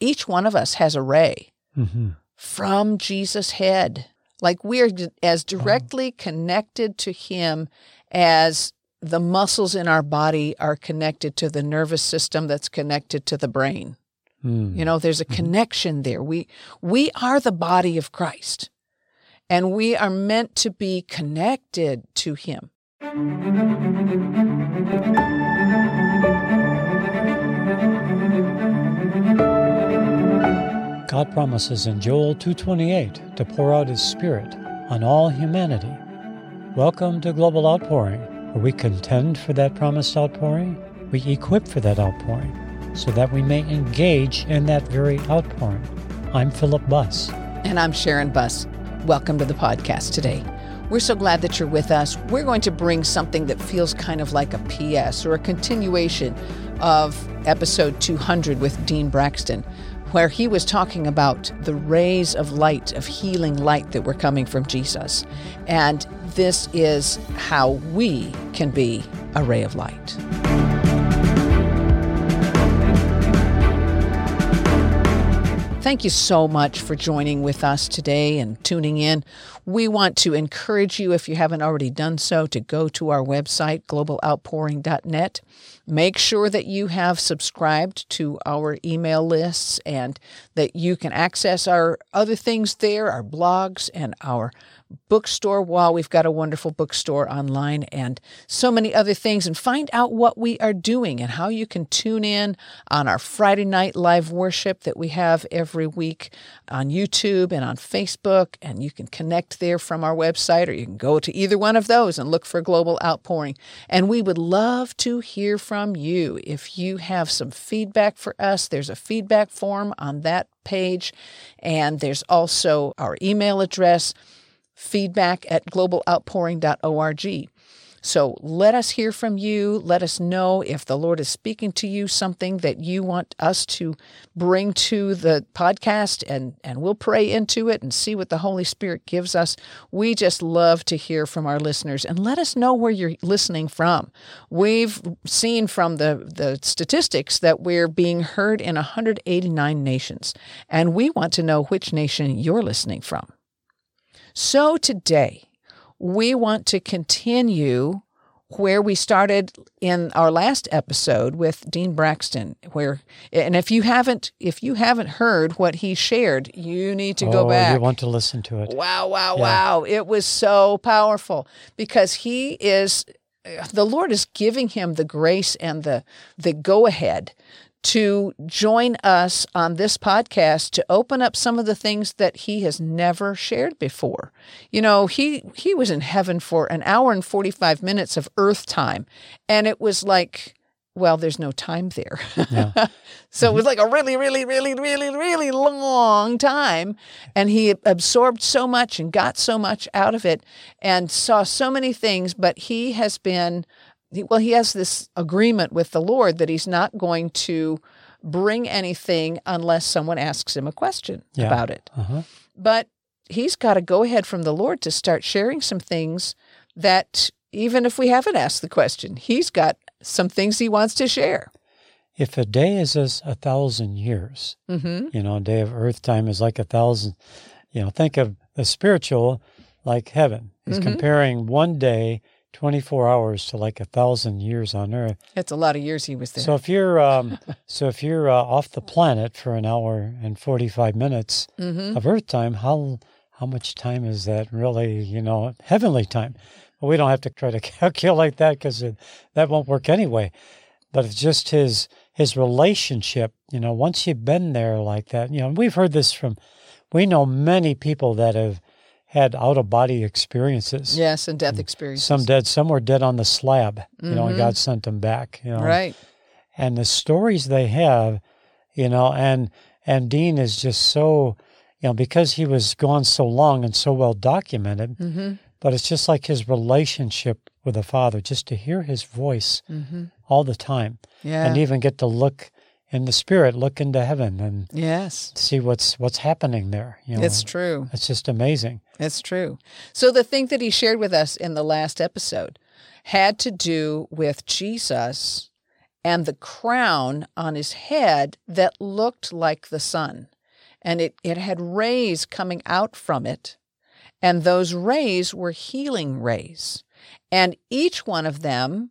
each one of us has a ray hmm from Jesus' head. Like we are as directly connected to Him as the muscles in our body are connected to the nervous system that's connected to the brain. Mm. You know, there's a connection there. We we are the body of Christ. And we are meant to be connected to him. God promises in Joel 2:28 to pour out his spirit on all humanity. Welcome to Global Outpouring, where we contend for that promised outpouring, we equip for that outpouring, so that we may engage in that very outpouring. I'm Philip Buss. And I'm Sharon Buss. Welcome to the podcast today. We're so glad that you're with us. We're going to bring something that feels kind of like a PS or a continuation of episode 200 with Dean Braxton, where he was talking about the rays of light, of healing light that were coming from Jesus. And this is how we can be a ray of light. Thank you so much for joining with us today and tuning in. We want to encourage you, if you haven't already done so, to go to our website, globaloutpouring.net. Make sure that you have subscribed to our email lists and that you can access our other things there, our blogs and our bookstore. Wow, we've got a wonderful bookstore online and so many other things, and find out what we are doing and how you can tune in on our Friday night live worship that we have every week on YouTube and on Facebook. And you can connect there from our website, or you can go to either one of those and look for Global Outpouring. And we would love to hear from you. If you have some feedback for us, there's a feedback form on that page, and there's also our email address feedback at globaloutpouring.org. So let us hear from you. Let us know if the Lord is speaking to you something that you want us to bring to the podcast, and, and we'll pray into it and see what the Holy Spirit gives us. We just love to hear from our listeners and let us know where you're listening from. We've seen from the, the statistics that we're being heard in 189 nations, and we want to know which nation you're listening from. So today, we want to continue where we started in our last episode with Dean Braxton where and if you haven't if you haven't heard what he shared you need to go oh, back You want to listen to it. Wow, wow, Yeah. wow. It was so powerful because he is the Lord is giving him the grace and the the go ahead to join us on this podcast to open up some of the things that he has never shared before. You know, he he was in heaven for an hour and 45 minutes of earth time and it was like well, there's no time there. Yeah. so it was mm-hmm. like a really, really, really, really, really long time. And he absorbed so much and got so much out of it and saw so many things. But he has been, well, he has this agreement with the Lord that he's not going to bring anything unless someone asks him a question Yeah. about it. Uh-huh. But he's got to go ahead from the Lord to start sharing some things that even if we haven't asked the question, he's got some things he wants to share. If a day is as a thousand years, Mm-hmm. you know, a day of earth time is like a thousand, you know, think of the spiritual like heaven. He's Mhm. comparing one day, 24 hours to like a thousand years on earth. It's a lot of years he was there. So if you're, um, so if you're uh, off the planet for an hour and 45 minutes mm-hmm. of earth time, how, how much time is that really, you know, heavenly time? Well, we don't have to try to calculate that because that won't work anyway. But it's just his his relationship. You know, once you've been there like that, you know, we've heard this from. We know many people that have had out of body experiences. Yes, and death experiences. Some dead, some were dead on the slab. You know, and Mhm. God sent them back. You know, Right. and the stories they have, you know, and and Dean is just so, you know, because he was gone so long and so well documented. Mm-hmm. But it's just like his relationship with the Father, just to hear his voice Mm-hmm. all the time, Yeah. and even get to look in the Spirit, look into heaven, and yes. see what's what's happening there. You know, It's true. It's just amazing. It's true. So the thing that he shared with us in the last episode had to do with Jesus and the crown on his head that looked like the sun. And it, it had rays coming out from it. And those rays were healing rays. And each one of them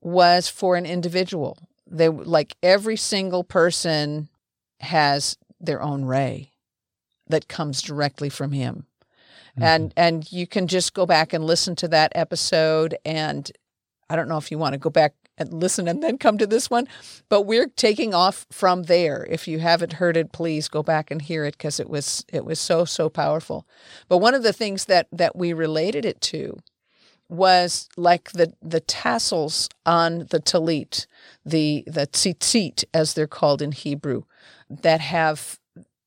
was for an individual. They like every single person has their own ray that comes directly from him. Mm-hmm. And and you can just go back and listen to that episode and I don't know if you want to go back and listen and then come to this one, but we're taking off from there. If you haven't heard it, please go back and hear it because it was it was so so powerful. But one of the things that that we related it to was like the the tassels on the talit, the the tzitzit as they're called in Hebrew, that have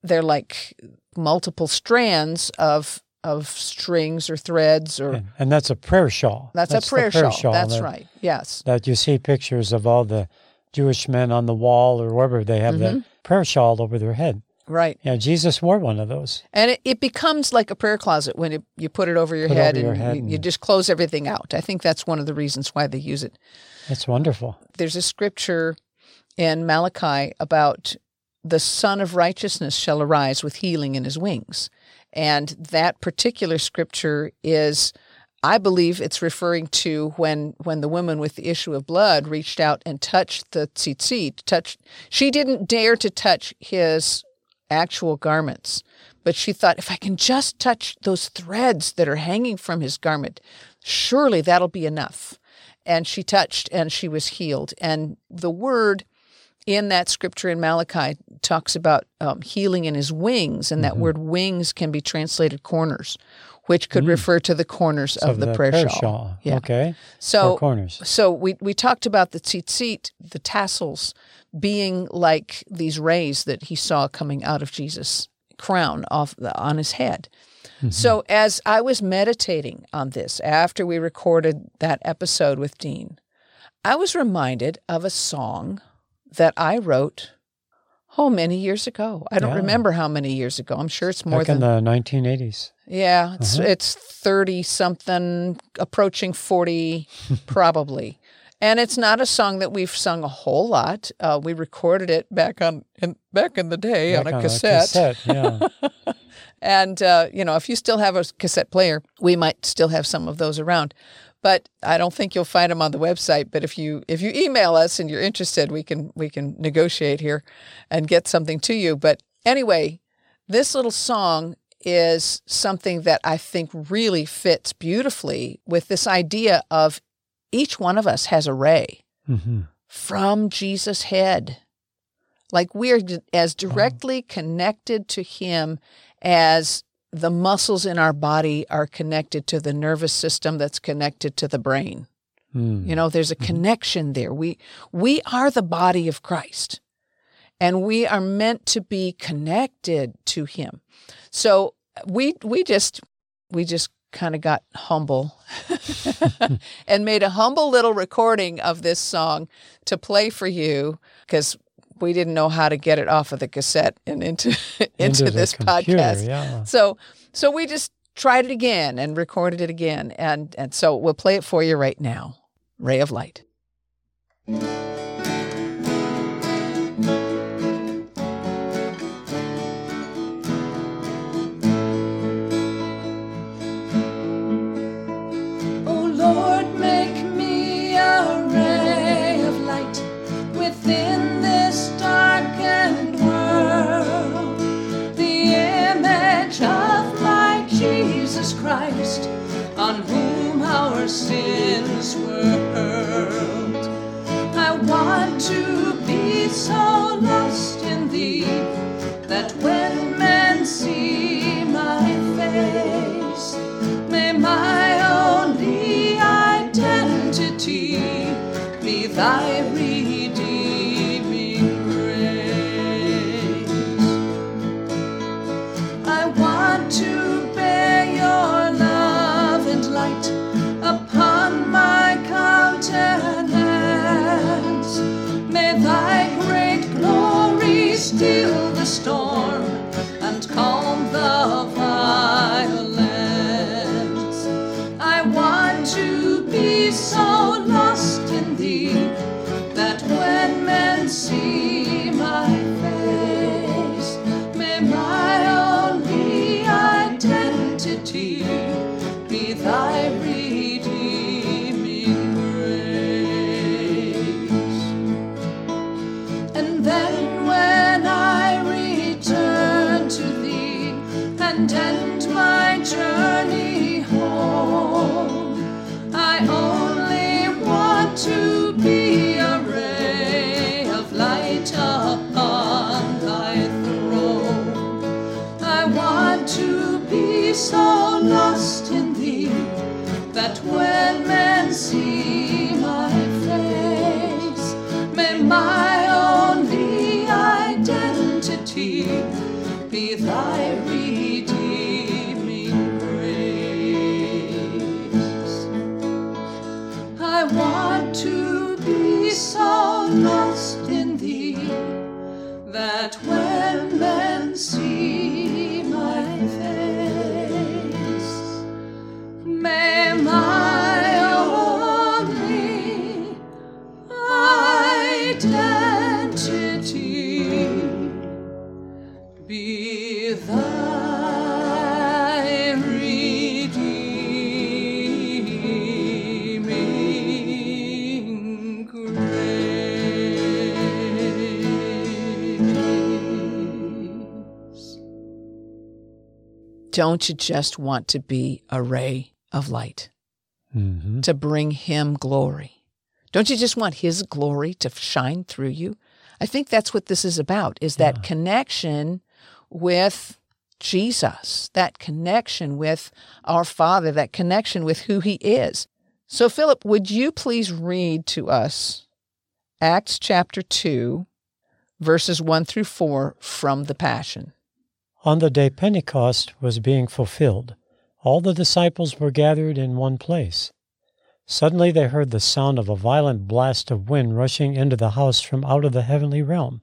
they're like multiple strands of of strings or threads or and, and that's a prayer shawl. That's, that's a prayer, prayer shawl. shawl. That's that, right. Yes. That you see pictures of all the Jewish men on the wall or wherever they have mm-hmm. that prayer shawl over their head. Right. Yeah, Jesus wore one of those. And it, it becomes like a prayer closet when it, you put it over your, head, over your and head, and you, you just close everything out. I think that's one of the reasons why they use it. That's wonderful. There's a scripture in Malachi about the Sun of Righteousness shall arise with healing in his wings. And that particular scripture is, I believe it's referring to when, when the woman with the issue of blood reached out and touched the tzitzit, touched, she didn't dare to touch his actual garments, but she thought, if I can just touch those threads that are hanging from his garment, surely that'll be enough. And she touched and she was healed. And the word in that scripture in Malachi talks about um, healing in his wings, and that mm-hmm. word wings can be translated corners, which could mm. refer to the corners of, of the, the, prayer, prayer shawl. shawl. Yeah. Okay. So corners. So we we talked about the tzitzit, the tassels, being like these rays that he saw coming out of Jesus' crown off the, on his head. Mm-hmm. So as I was meditating on this after we recorded that episode with Dean, I was reminded of a song that I wrote oh many years ago. I don't yeah. remember how many years ago. I'm sure it's more Back than in the 1980s. Yeah, it's uh-huh. it's 30 something approaching 40 probably. And it's not a song that we've sung a whole lot. Uh, we recorded it back on in, back in the day back on a on cassette. A cassette yeah. and uh, you know, if you still have a cassette player, we might still have some of those around but I don't think you'll find them on the website. But if you if you email us and you're interested, we can we can negotiate here and get something to you. But anyway, this little song is something that I think really fits beautifully with this idea of each one of us has a ray mm-hmm. from Jesus' head. Like we're as directly connected to Him as the muscles in our body are connected to the nervous system that's connected to the brain. Mm. You know, there's a hmm. connection there. We we are the body of Christ. And we are meant to be connected to him. So we we just we just kind of got humble and made a humble little recording of this song to play for you because we didn't know how to get it off of the cassette and into into, into this computer, podcast. Yeah. So so we just tried it again and recorded it again and and so we'll play it for you right now. Ray of Light. So I want to be so lost in thee that when Don't you just want to be a ray of light, hmm to bring Him glory? Don't you just want His glory to shine through you? I think that's what this is about, is that connection with Jesus, that connection with our Father, that connection with who He is. So, Philip, would you please read to us Acts chapter 2, verses 1 through 4 from the Passion? On the day Pentecost was being fulfilled, all the disciples were gathered in one place. Suddenly they heard the sound of a violent blast of wind rushing into the house from out of the heavenly realm.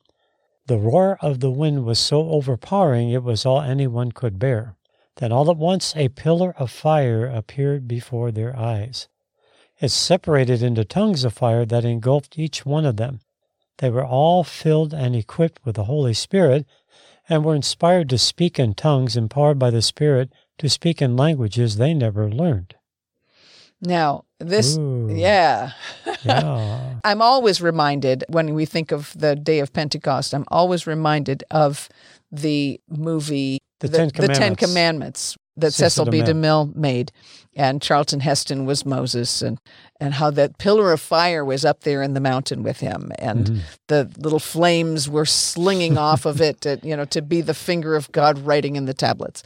The roar of the wind was so overpowering it was all anyone could bear. Then all at once a pillar of fire appeared before their eyes. It separated into tongues of fire that engulfed each one of them. They were all filled and equipped with the Holy Spirit and were inspired to speak in tongues, empowered by the Spirit to speak in languages they never learned. Now, this, Ooh. yeah. Yeah. I'm always reminded when we think of the day of Pentecost, I'm always reminded of the movie The Ten the Ten Commandments. That Cecil Cecil B. DeMille. Made. And Charlton Heston was Moses and, and how that pillar of fire was up there in the mountain with him and Mhm. the little flames were slinging off of it, to, you know, to be the finger of God writing in the tablets.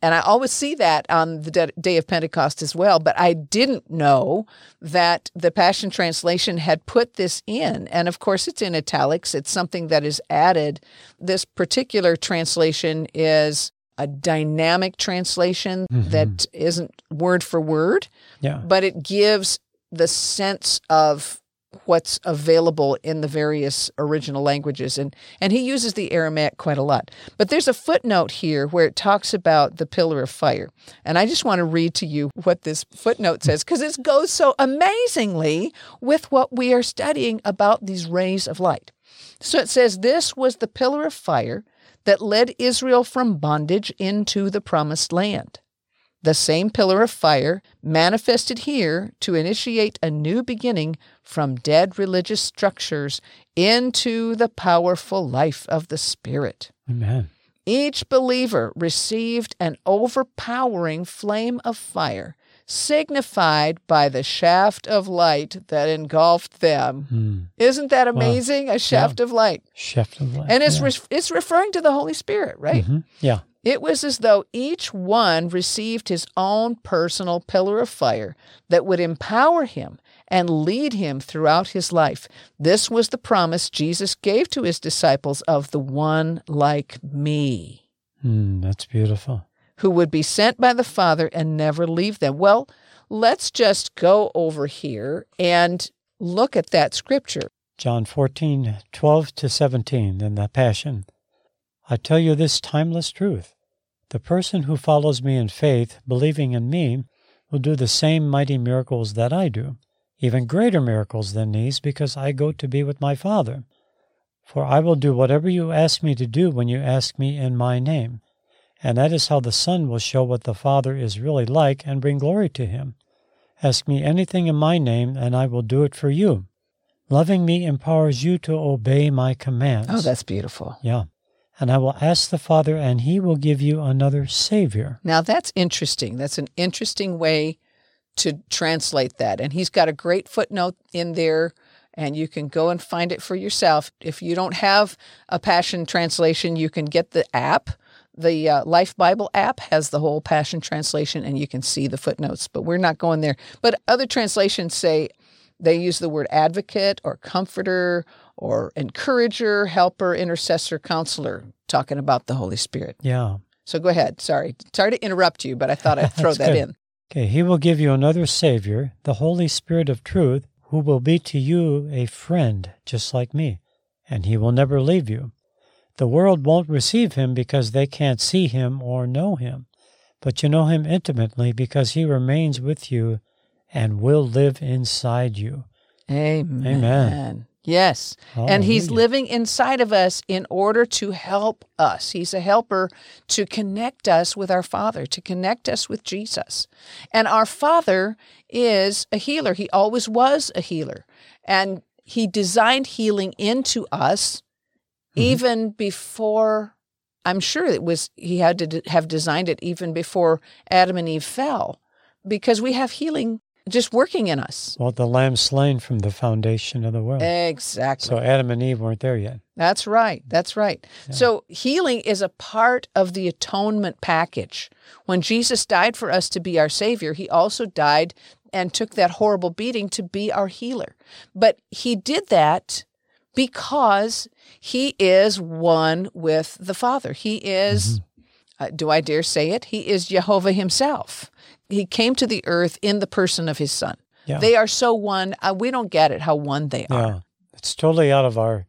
And I always see that on the de- day of Pentecost as well. But I didn't know that the Passion Translation had put this in. And of course, it's in italics, it's something that is added. This particular translation is a dynamic translation mm-hmm. that isn't word for word Yeah. but it gives the sense of what's available in the various original languages. And and he uses the aramaic quite a lot. But there's a footnote here where it talks about the pillar of fire. And i just want to read to you what this footnote says because it goes so amazingly with what we are studying about these rays of light. So it says this was the pillar of fire that led israel from bondage into the promised land the same pillar of fire manifested here to initiate a new beginning from dead religious structures into the powerful life of the Spirit. Amen. Each believer received an overpowering flame of fire, signified by the shaft of light that engulfed them. Hmm. Isn't that amazing? A shaft of light. Chef of life. And it's, yeah. re- it's referring to the Holy Spirit, right? Mhm. Yeah. It was as though each one received his own personal pillar of fire that would empower him and lead him throughout his life. This was the promise Jesus gave to his disciples of the one like me, Hmm. That's beautiful. Who would be sent by the Father and never leave them. Well, let's just go over here and look at that scripture. John 14, 12 to 17 in the Passion. I tell you this timeless truth. The person who follows me in faith, believing in me, will do the same mighty miracles that I do, even greater miracles than these, because I go to be with my Father. For I will do whatever you ask me to do when you ask me in my name. And that is how the Son will show what the Father is really like and bring glory to him. Ask me anything in my name, and I will do it for you. Loving me empowers you to obey my commands. Oh, that's beautiful. Yeah. And I will ask the Father, and he will give you another Savior. Now that's interesting. That's an interesting way to translate that. And he's got a great footnote in there, and you can go and find it for yourself. If you don't have a Passion translation, you can get the app The uh, Life Bible app has the whole Passion Translation, and you can see the footnotes, but we're not going there. But other translations say they use the word advocate or comforter or encourager, helper, intercessor, counselor, talking about the Holy Spirit. Yeah. So go ahead. Sorry. Sorry to interrupt you, but I thought I'd throw that good. in. Okay, he will give you another Savior, the Holy Spirit of truth, who will be to you a friend, just like me, and he will never leave you. The world won't receive him because they can't see him or know him, but you know him intimately because he remains with you and will live inside you. Amen. Amen. Yes. And he's living inside of us in order to help us. He's a helper to connect us with our Father, to connect us with Jesus. And our Father is a healer. He always was a healer. And he designed healing into us Mm-hmm. even before I'm sure it was he had to d- have designed it even before Adam and Eve fell because we have healing just working in us. Well, the lamb slain from the foundation of the world. Exactly. So Adam and Eve weren't there yet. That's right. That's right. So healing is a part of the atonement package. When Jesus died for us to be our Savior, He also died and took that horrible beating to be our healer. But He did that because He is one with the Father. He is, uh, do I dare say it? He is Jehovah Himself. He came to the earth in the person of His Son. Yeah. They are so one. Uh, we don't get it how one they are. Yeah. It's totally out of our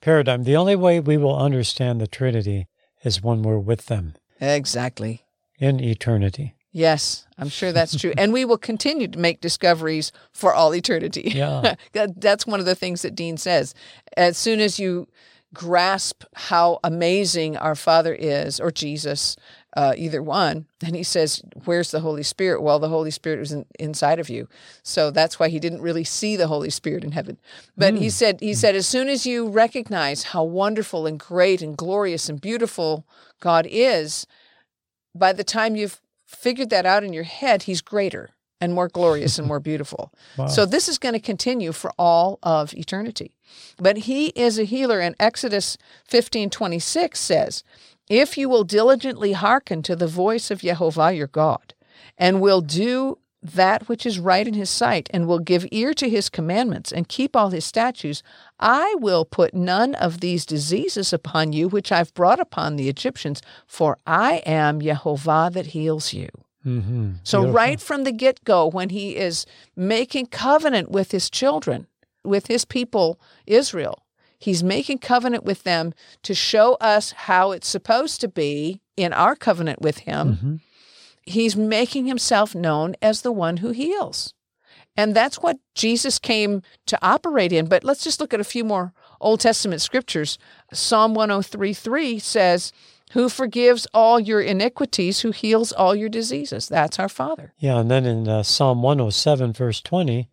paradigm. The only way we will understand the Trinity is when we're with them Exactly. in eternity. Yes, I'm sure that's true. and we will continue to make discoveries for all eternity. Yeah. That's one of the things that Dean says. As soon as you grasp how amazing our Father is, or Jesus, uh, either one, and he says, Where's the Holy Spirit? Well, the Holy Spirit was in, inside of you. So that's why he didn't really see the Holy Spirit in heaven. But he said, he said, as soon as you recognize how wonderful and great and glorious and beautiful God is, by the time you've figured that out in your head, he's greater and more glorious and more beautiful. Wow. So this is going to continue for all of eternity. But he is a healer, and Exodus 15 26 says, If you will diligently hearken to the voice of Jehovah your God, and will do that which is right in his sight, and will give ear to his commandments, and keep all his statutes, I will put none of these diseases upon you which I've brought upon the Egyptians, for I am Jehovah that heals you. Mm-hmm. So, right from the get go, when he is making covenant with his children, with his people, Israel, he's making covenant with them to show us how it's supposed to be in our covenant with him. Mhm. He's making himself known as the one who heals. And that's what Jesus came to operate in. But let's just look at a few more Old Testament scriptures. Psalm 103:3 says, Who forgives all your iniquities, who heals all your diseases. That's our Father. Yeah, and then in uh, Psalm 107, verse 20,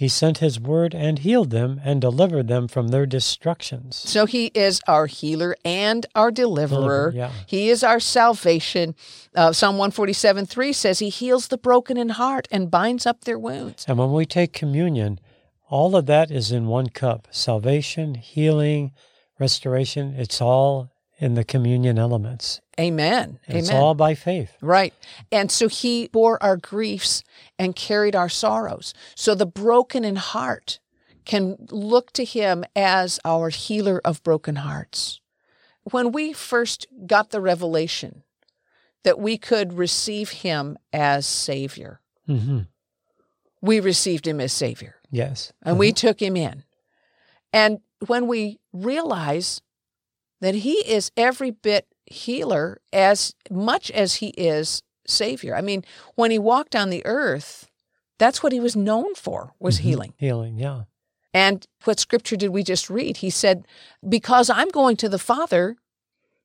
he sent his word and healed them and delivered them from their destructions. So he is our healer and our deliverer. Deliver, yeah. He is our salvation. Uh, Psalm 147 3 says he heals the broken in heart and binds up their wounds. And when we take communion, all of that is in one cup salvation, healing, restoration. It's all in the communion elements. Amen. And It's Amen. all by faith. Right. And so he bore our griefs and carried our sorrows. So the broken in heart can look to him as our healer of broken hearts. When we first got the revelation that we could receive him as Savior, hmm we received him as Savior Yes. and we took him in. And when we realize that he is every bit healer as much as he is savior. I mean, when he walked on the earth, that's what he was known for was Mhm. healing. Healing, yeah. And what scripture did we just read? He said, "Because I'm going to the Father,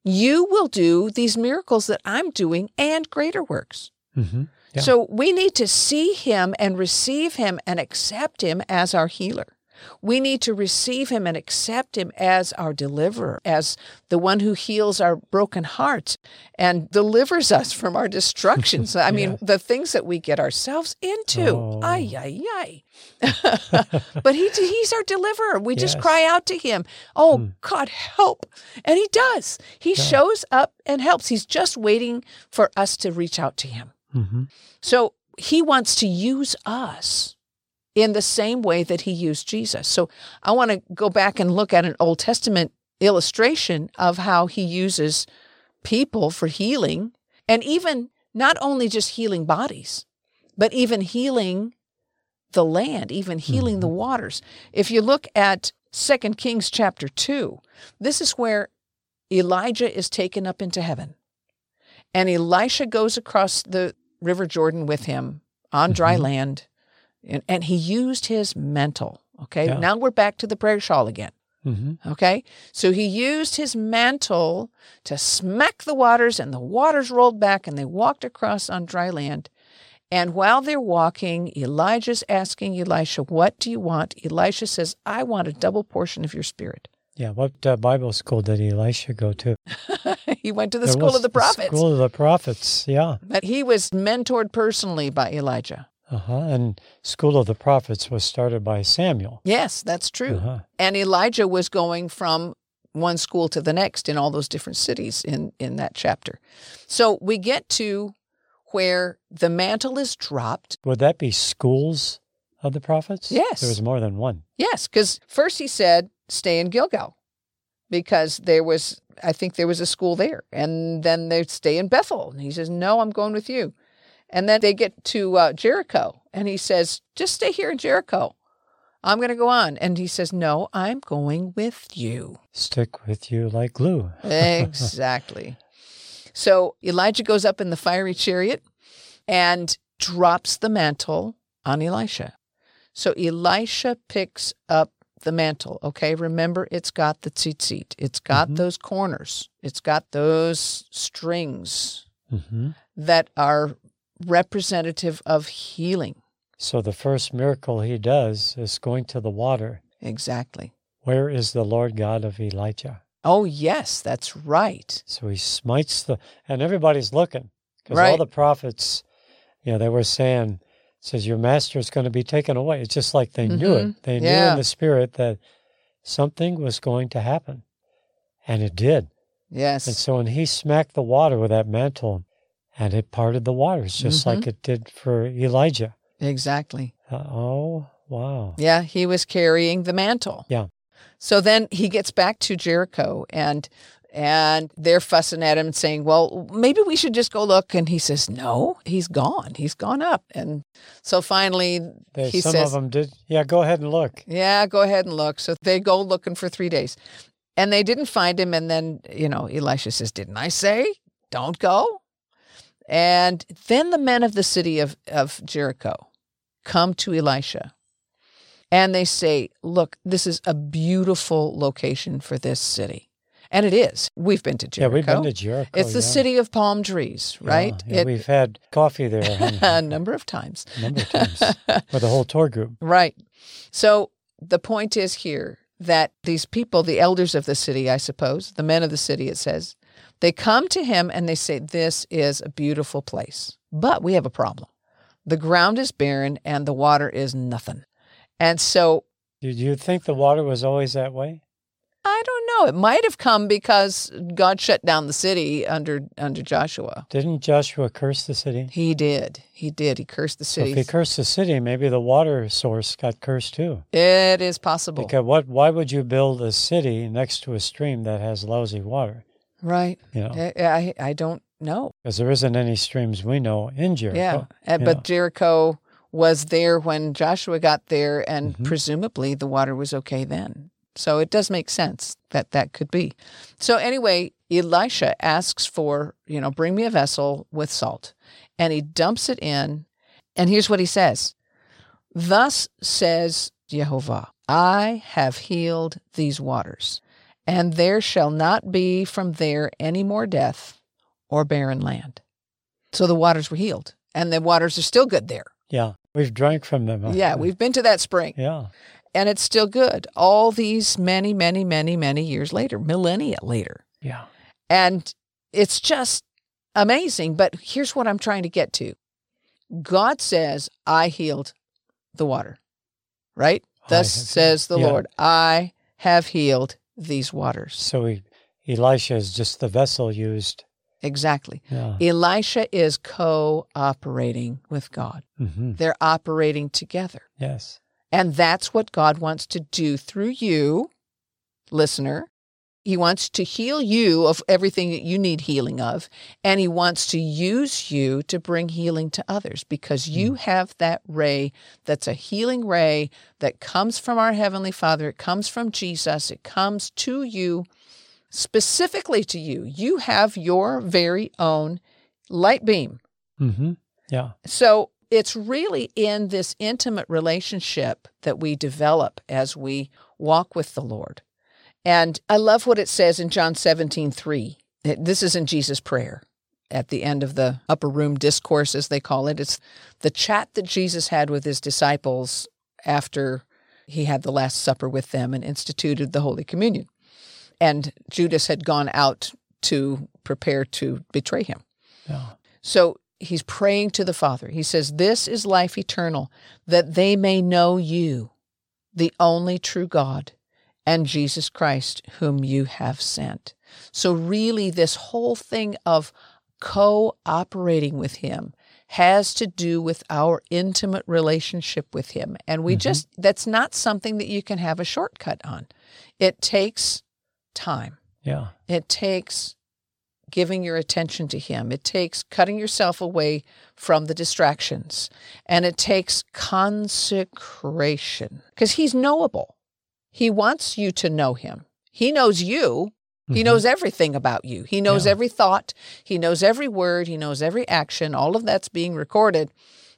you will do these miracles that I'm doing and greater works." hmm Yeah. So we need to see him and receive him and accept him as our healer. We need to receive him and accept him as our deliverer, as the one who heals our broken hearts and delivers us from our destructions. I mean, Yeah. the things that we get ourselves into. Oh. Ay, ay, ay. but he, he's our deliverer. We just cry out to him, Oh, Hmm. God, help. And he does. He Yeah. shows up and helps. He's just waiting for us to reach out to him. hmm So he wants to use us in the same way that he used Jesus. So I want to go back and look at an Old Testament illustration of how he uses people for healing and even not only just healing bodies, but even healing the land, even healing the waters. If you look at 2 Kings chapter 2, this is where Elijah is taken up into heaven. And Elisha goes across the River Jordan with him on dry Mhm. land. And, and he used his mantle. Okay. Yeah. Now we're back to the prayer shawl again. hmm Okay. So he used his mantle to smack the waters, and the waters rolled back, and they walked across on dry land. And while they're walking, Elijah's asking Elisha, What do you want? Elisha says, I want a double portion of your spirit. Yeah. What uh, Bible school did Elisha go to? he went to the There school of the prophets, School of the prophets. Yeah. but he was mentored personally by Elijah. Uh huh. And School of the Prophets was started by Samuel. Yes, that's true. Uh-huh. And Elijah was going from one school to the next in all those different cities in, in that chapter. So we get to where the mantle is dropped. Would that be schools of the prophets? Yes. There was more than one. Yes, because first he said, stay in Gilgal because there was, I think there was a school there. And then they stay in Bethel. And he says, no, I'm going with you. And then they get to uh, Jericho and he says, just stay here in Jericho. I'm going to go on. And he says, no, I'm going with you. Stick with you like glue. exactly. So Elijah goes up in the fiery chariot and drops the mantle on Elisha. So Elisha picks up the mantle. Okay, remember it's got the tzitzit. It's got Mhm. those corners. It's got those strings hmm that are representative of healing. So the first miracle he does is going to the water. Exactly. Where is the Lord God of Elijah? Oh yes, that's right. So he smites the, and everybody's looking because all the prophets, you know, they were saying, says your master is going to be taken away. It's just like they knew Mhm. it. They knew in the spirit that something was going to happen, and it did. Yes. And so when he smacked the water with that mantle, and it parted the waters just Mhm. like it did for Elijah. exactly. Uh, oh, wow. Yeah, he was carrying the mantle. Yeah. So then he gets back to Jericho and and they're fussing at him and saying, "Well, maybe we should just go look." And he says, "No, he's gone. He's gone up." And so finally he some says, of them did. Yeah, go ahead and look. "Yeah, go ahead and look." So they go looking for 3 days. And they didn't find him and then, you know, Elisha says, "Didn't I say don't go?" And then the men of the city of, of Jericho come to Elisha and they say, Look, this is a beautiful location for this city. And it is. We've been to Jericho. Yeah, we've been to Jericho. it's the yeah. city of palm trees, right? Yeah, It- we've had coffee there a a number of times. number of times with the whole tour group. Right. So the point is here that these people, the elders of the city, I suppose, the men of the city, it says, they come to him and they say, This is a beautiful place, but we have a problem. The ground is barren and the water is nothing. And so Did you think the water was always that way? I don't know. It might have come because God shut down the city under under Joshua. Didn't Joshua curse the city? He did. He did. He cursed the So if he cursed the city, maybe the water source got cursed too. it is possible. Because what? Why would you build a city next to a stream that has lousy water? Right. You know, I, I I don't know. because there isn't any streams we know in Jericho. Yeah. Eh, yeah. But Jericho was there when Joshua got there, and Mhm. presumably the water was okay then. So it does make sense that that could be. So anyway, Elisha asks for, you know, bring me a vessel with salt. And he dumps it in. And here's what he says Thus says Jehovah, I have healed these waters, and there shall not be from there any more death or barren land. So the waters were healed, and the waters are still good there. Yeah, we've drank from them. Yeah, we've been to that spring. Yeah, and it's still good all these many, many, many, many years later, millennia later. Yeah. And it's just amazing. But here's what I'm trying to get to God says, I healed the water, right? Thus says the yeah. Lord, I have healed these waters. So he, Elisha is just the vessel used. Exactly. Yeah. Elisha is cooperating with God, hmm they're operating together. Yes. And that's what God wants to do through you, listener. He wants to heal you of everything that you need healing of. And he wants to use you to bring healing to others because you have that ray that's a healing ray that comes from our Heavenly Father. It comes from Jesus. It comes to you, specifically to you. You have your very own light beam. Mm-hmm. Yeah. So it's really in this intimate relationship that we develop as we walk with the Lord. And I love what it says in John 17, 3. This is in Jesus' prayer at the end of the upper room discourse, as they call it. It's the chat that Jesus had with his disciples after he had the Last Supper with them and instituted the Holy Communion. And Judas had gone out to prepare to betray him. Yeah. So he's praying to the Father. He says, This is life eternal, that they may know you, the only true God, and Jesus Christ, whom you have sent. So, really, this whole thing of cooperating with Him has to do with our intimate relationship with Him. And we mm-hmm. just, that's not something that you can have a shortcut on. It takes time. Yeah. It takes giving your attention to Him. It takes cutting yourself away from the distractions. And it takes consecration because He's knowable. He wants you to know Him. He knows you. He Mhm. knows everything about you. He knows Yeah. every thought. He knows every word. He knows every action. All of that's being recorded.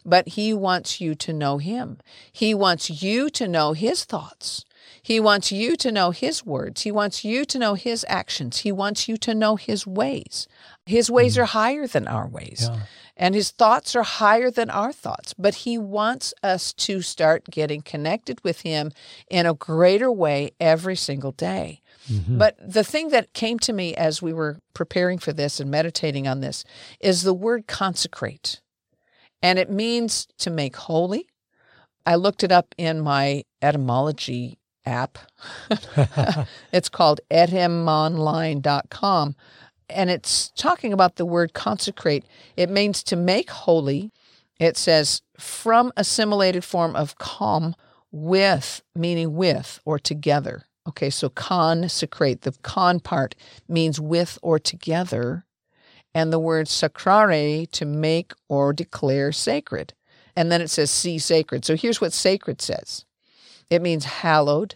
But He wants you to know Him. He wants you to know His thoughts. He wants you to know His words. He wants you to know His actions. He wants you to know His ways. His ways are higher than our ways, Yeah. And His thoughts are higher than our thoughts. But He wants us to start getting connected with Him in a greater way every single day. Mhm. But the thing that came to me as we were preparing for this and meditating on this is the word consecrate. And it means to make holy. I looked it up in my etymology app. it's called etymonline.com. And it's talking about the word consecrate. It means to make holy. It says from assimilated form of com with, meaning with or together. Okay, so consecrate, the con part means with or together. And the word sacrare, to make or declare sacred. And then it says see sacred. So here's what sacred says it means hallowed,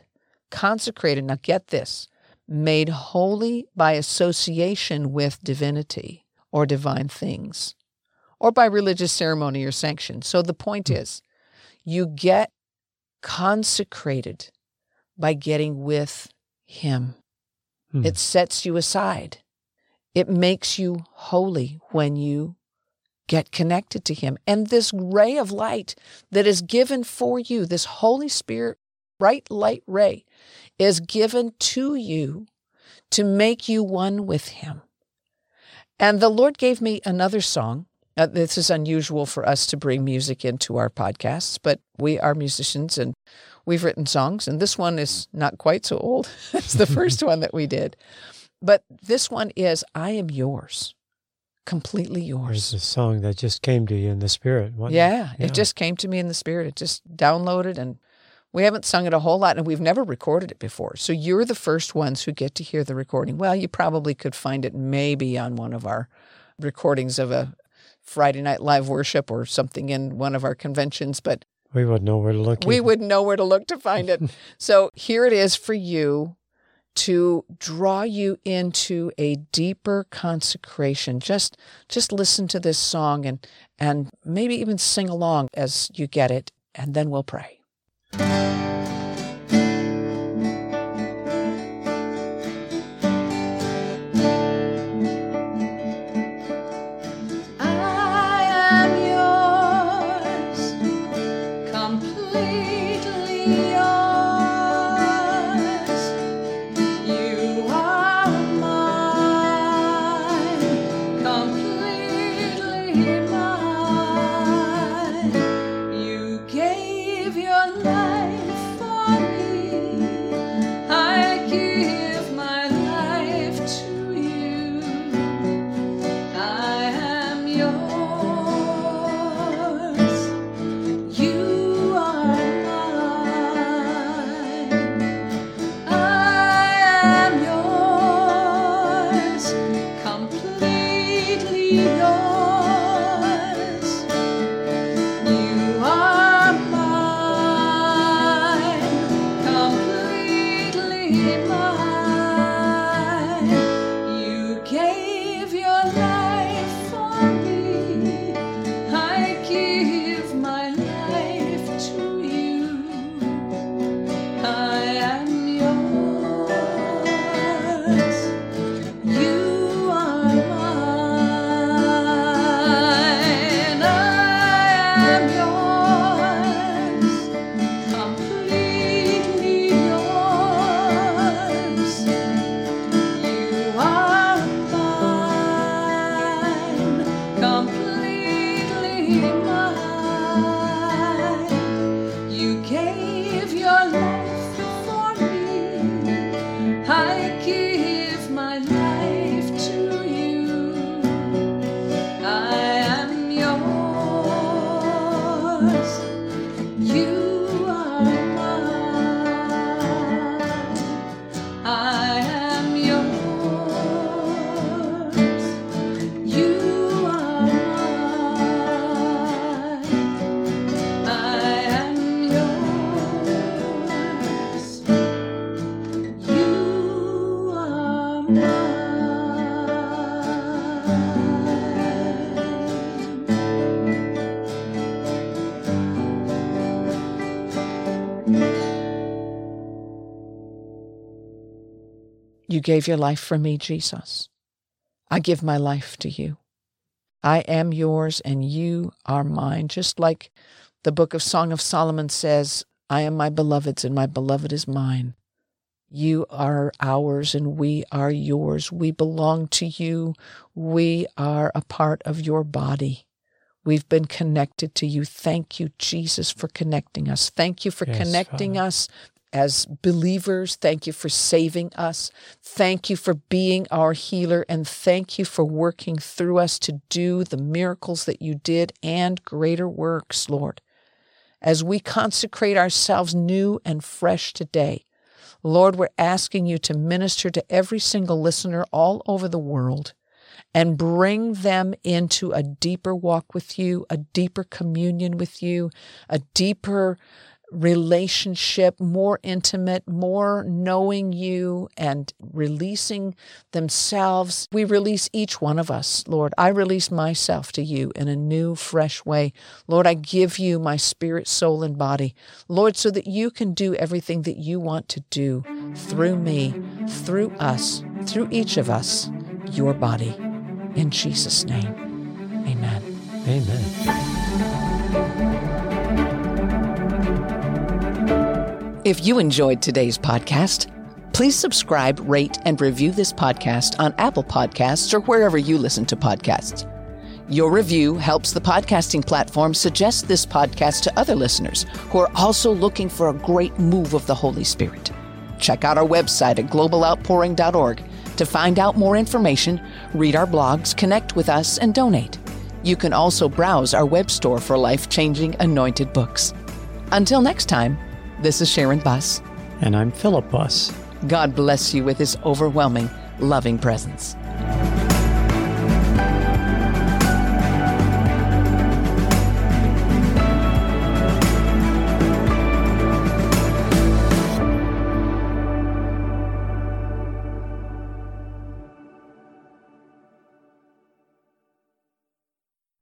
consecrated. Now get this made holy by association with divinity or divine things, or by religious ceremony or sanction. So the point is, you get consecrated by getting with Him. Hmm. It sets you aside. It makes you holy when you get connected to Him. And this ray of light that is given for you, this Holy Spirit, bright light ray, is given to you to make you one with Him. And the Lord gave me another song. Uh, this is unusual for us to bring music into our podcasts, but we are musicians and we've written songs. And this one is not quite so old. it's the first one that we did. But this one is I Am Yours, completely yours. There's yours. a song that just came to you in the spirit. wasn't? Yeah, it just came to me in the spirit. It just downloaded and we haven't sung it a whole lot and we've never recorded it before. So you're the first ones who get to hear the recording. Well, you probably could find it maybe on one of our recordings of a Friday night live worship or something in one of our conventions, but we would know where to look. we even. wouldn't know where to look to find it. so here it is for you to draw you into a deeper consecration. Just just listen to this song and and maybe even sing along as you get it, and then we'll pray. Completely You gave your life for me, Jesus. I give my life to you. I am yours and you are mine. Just like the book of Song of Solomon says, I am my beloved's and my beloved is mine. You are ours and we are yours. We belong to you. We are a part of your body. We've been connected to you. Thank you, Jesus, for connecting us. Thank you for Yes, connecting Father. us as believers. Thank you for saving us. Thank you for being our healer. And thank you for working through us to do the miracles that you did and greater works, Lord. As we consecrate ourselves new and fresh today, Lord, we're asking you to minister to every single listener all over the world and bring them into a deeper walk with you, a deeper communion with you, a deeper relationship, more intimate, more knowing you and releasing themselves. We release each one of us, Lord. I release myself to you in a new, fresh way. Lord, I give you my spirit, soul, and body, Lord, so that you can do everything that you want to do through me, through us, through each of us, your body. In Jesus' name, amen. Amen. If you enjoyed today's podcast, please subscribe, rate, and review this podcast on Apple Podcasts or wherever you listen to podcasts. Your review helps the podcasting platform suggest this podcast to other listeners who are also looking for a great move of the Holy Spirit. Check out our website at globaloutpouring.org to find out more information, read our blogs, connect with us, and donate. You can also browse our web store for life changing anointed books. Until next time, this is Sharon Buss. And I'm Philip Buss. God bless you with his overwhelming, loving presence.